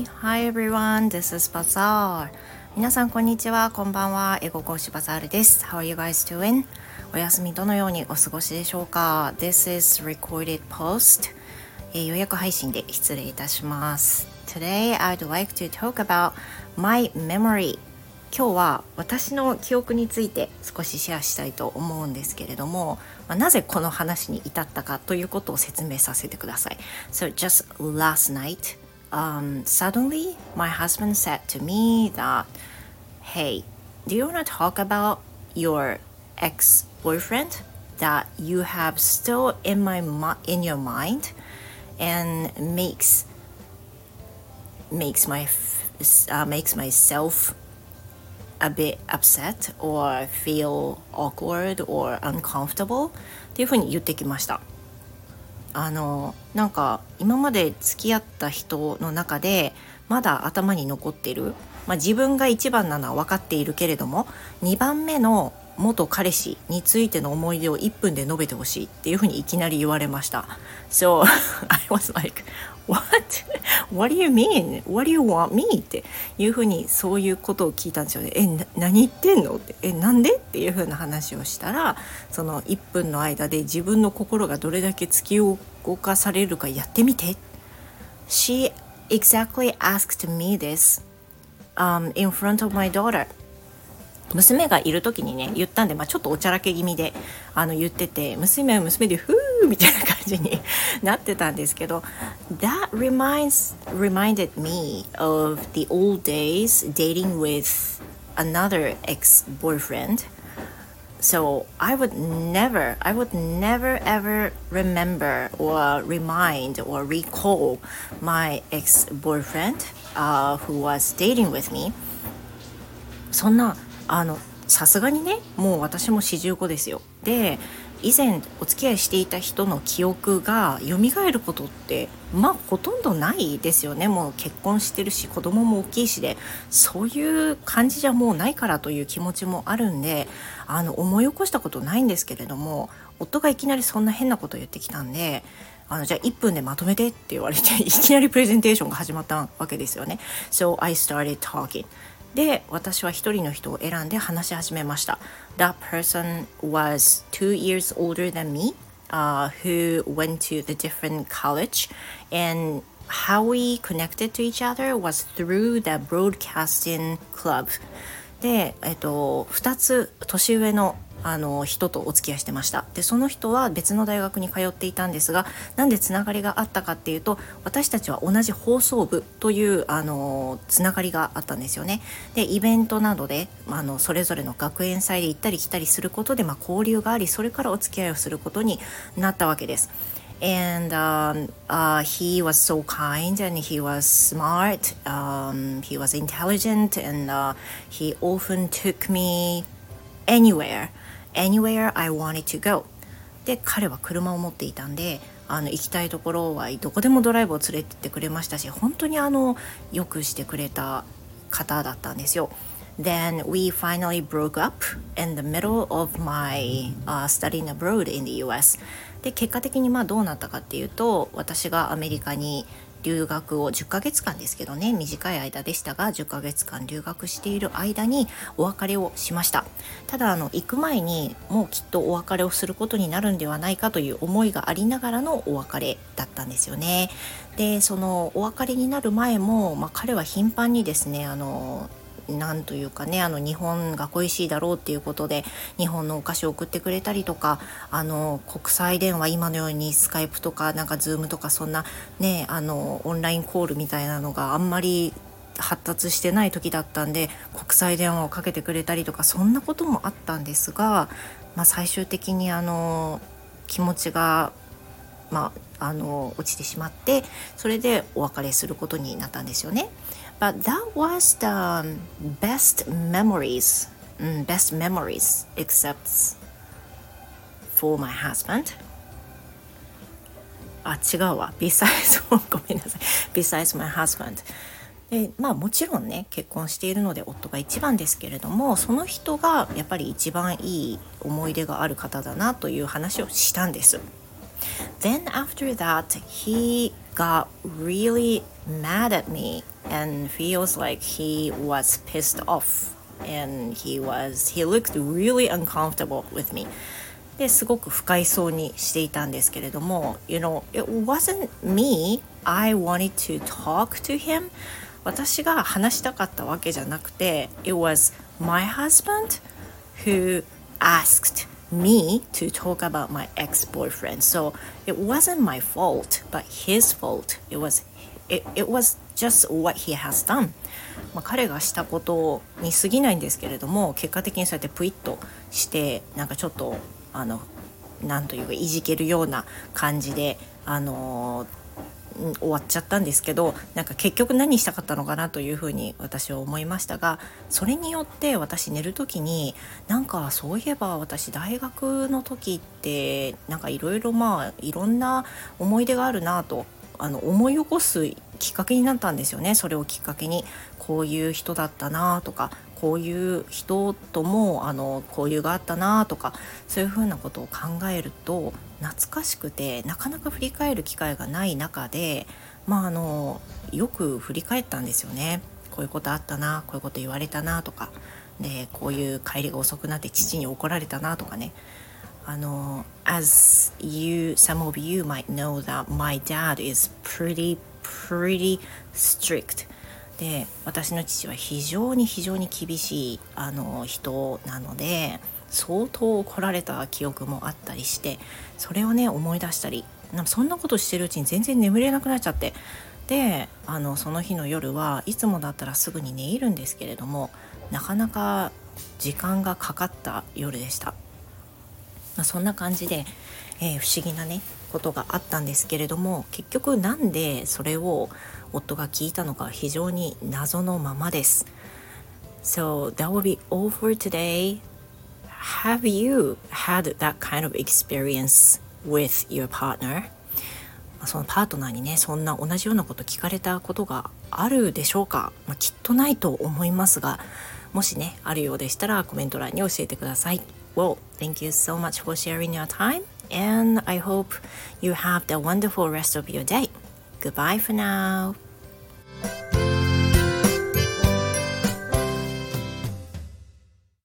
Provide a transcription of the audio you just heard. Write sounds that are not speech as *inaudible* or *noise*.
Hi! Hi everyone! This is Bazaar! 皆さんこんにちは、こんばんは。英語講師バザールです。How are you guys doing? お休みどのようにお過ごしでしょうか ?This is recorded post、予約配信で失礼いたします。Today I'd like to talk about my memory 今日は私の記憶について少しシェアしたいと思うんですけれども、まあ、なぜこの話に至ったかということを説明させてください。So just last night, um, suddenly my husband said to me that, Hey, do you want to talk about your ex-boyfriend that you have still in my in your mind and makes makes my uh, makes myself a bit upset or feel awkward or uncomfortable っていうふうに言ってきました あのなんか今まで付き合った人の中でまだ頭に残ってる、まあ、自分が一番なのは分かっているけれども2番目の元彼氏についての思い出を1分で述べてほしいっていうふうにいきなり言われました。So *laughs* I was like, What? What do you mean? What do you want me? っていうふうにそういうことを聞いたんですよね。え、何言ってんの？って。え、なんで？っていうふうな話をしたら、その1分の間で自分の心がどれだけ突き動かされるかやってみて。She exactly asked me this、um, in front of my daughter. 娘がいる時にね言ったんで、まあ、ちょっとおちゃらけ気味であの言ってて娘は娘でふーみたいな感じになってたんですけど That reminds reminded me of the old days dating with another ex-boyfriend so I would never I would never ever remember or remind or recall my ex-boyfriend、uh, who was dating with me そんなあのさすがにねもう私も四十五ですよで以前お付き合いしていた人の記憶が蘇ることってまあほとんどないですよねもう結婚してるし子供も大きいしでそういう感じじゃもうないからという気持ちもあるんであの思い起こしたことないんですけれども夫がいきなりそんな変なこと言ってきたんであのじゃあ1分でまとめてって言われていきなりプレゼンテーションが始まったわけですよね。So I started talking. で私は一人の人を選んで話し始めました That person was two years older than me、uh, who went to the different college and how we connected to each other was through the broadcasting club で、えっと、2つ年上のあの人とお付き合いしてました。でその人は別の大学に通っていたんですがなんでつながりがあったかっていうと私たちは同じ放送部というあのつながりがあったんですよね。でイベントなどであのそれぞれの学園祭で行ったり来たりすることで、まあ、交流がありそれからお付き合いをすることになったわけです。And um, uh, he was so kind and he was smart. Um, he was intelligent and uh, he often took me anywhere. Anywhere I wanted to go. で彼は車を持っていたんであの行きたいところはどこでもドライブを連れてってくれましたし本当にあのよくしてくれた方だったんですよ。Then we finally broke up in the middle of my、uh, studying abroad in the US で結果的にまあどうなったかっていうと私がアメリカに留学を10ヶ月間ですけどね短い間でしたが10ヶ月間留学している間にお別れをしました。ただあの行く前にもうきっとお別れをすることになるんではないかという思いがありながらのお別れだったんですよね。でそのお別れになる前も、まあ、彼は頻繁にですねあのなんというかねあの日本が恋しいだろうっていうことで日本のお菓子を送ってくれたりとかあの国際電話今のようにスカイプとかなんかズームとかそんなねあのオンラインコールみたいなのがあんまり発達してない時だったんで国際電話をかけてくれたりとかそんなこともあったんですが、まあ、最終的にあの気持ちが、まあ、あの落ちてしまってそれでお別れすることになったんですよね。But that was the best memories, mm, best memories, except for my husband. あ、違うわ。besides, *laughs* ごめんなさい。besides my husband. でまあもちろんね結婚しているので夫が一番ですけれどもその人がやっぱり一番いい思い出がある方だなという話をしたんです。then after that, he got really mad at me and feels like he was pissed off and he was he looked really uncomfortable with me ですごく不快そうにしていたんですけれども You know, it wasn't me I wanted to talk to him 私が話したかったわけじゃなくて It was my husband who asked me to talk about my ex-boyfriend. So it wasn't my fault, but his fault. It was it, it was just what he has done. まあ、彼がしたことに過ぎないんですけれども結果的にそうやってプイッとしてなんかちょっとあのなんというかいじけるような感じであの終わっちゃったんですけどなんか結局何したかったのかなというふうに私は思いましたがそれによって私寝る時になんかそういえば私大学の時ってなんかいろいろまあいろんな思い出があるなとあの思い起こすきっかけになったんですよね。それをきっかけにこういう人だったなとかこういう人ともあの交流があったなとかそういうふうなことを考えると懐かしくてなかなか振り返る機会がない中でまああのよく振り返ったんですよね。こういうことあったなこういうこと言われたなとかでこういう帰りが遅くなって父に怒られたなとかねあの as you some of you might know that my dad is pretty pretty strict で私の父は非常に非常に厳しいあの人なので相当怒られた記憶もあったりしてそれをね思い出したりなんかそんなことしてるうちに全然眠れなくなっちゃってであのその日の夜はいつもだったらすぐに寝入るんですけれどもなかなか時間がかかった夜でした、まあ、そんな感じで、えー、不思議なねことがあったんですけれども結局なんでそれを夫が聞いたのか非常に謎のままです So that will be all for today Have you had that kind of experience with your partner? そのパートナーにねそんな同じようなこと聞かれたことがあるでしょうか、まあ、きっとないと思いますがもしねあるようでしたらコメント欄に教えてください Well, thank you so much for sharing your time and I hope you have the wonderful rest of your day. Goodbye for now.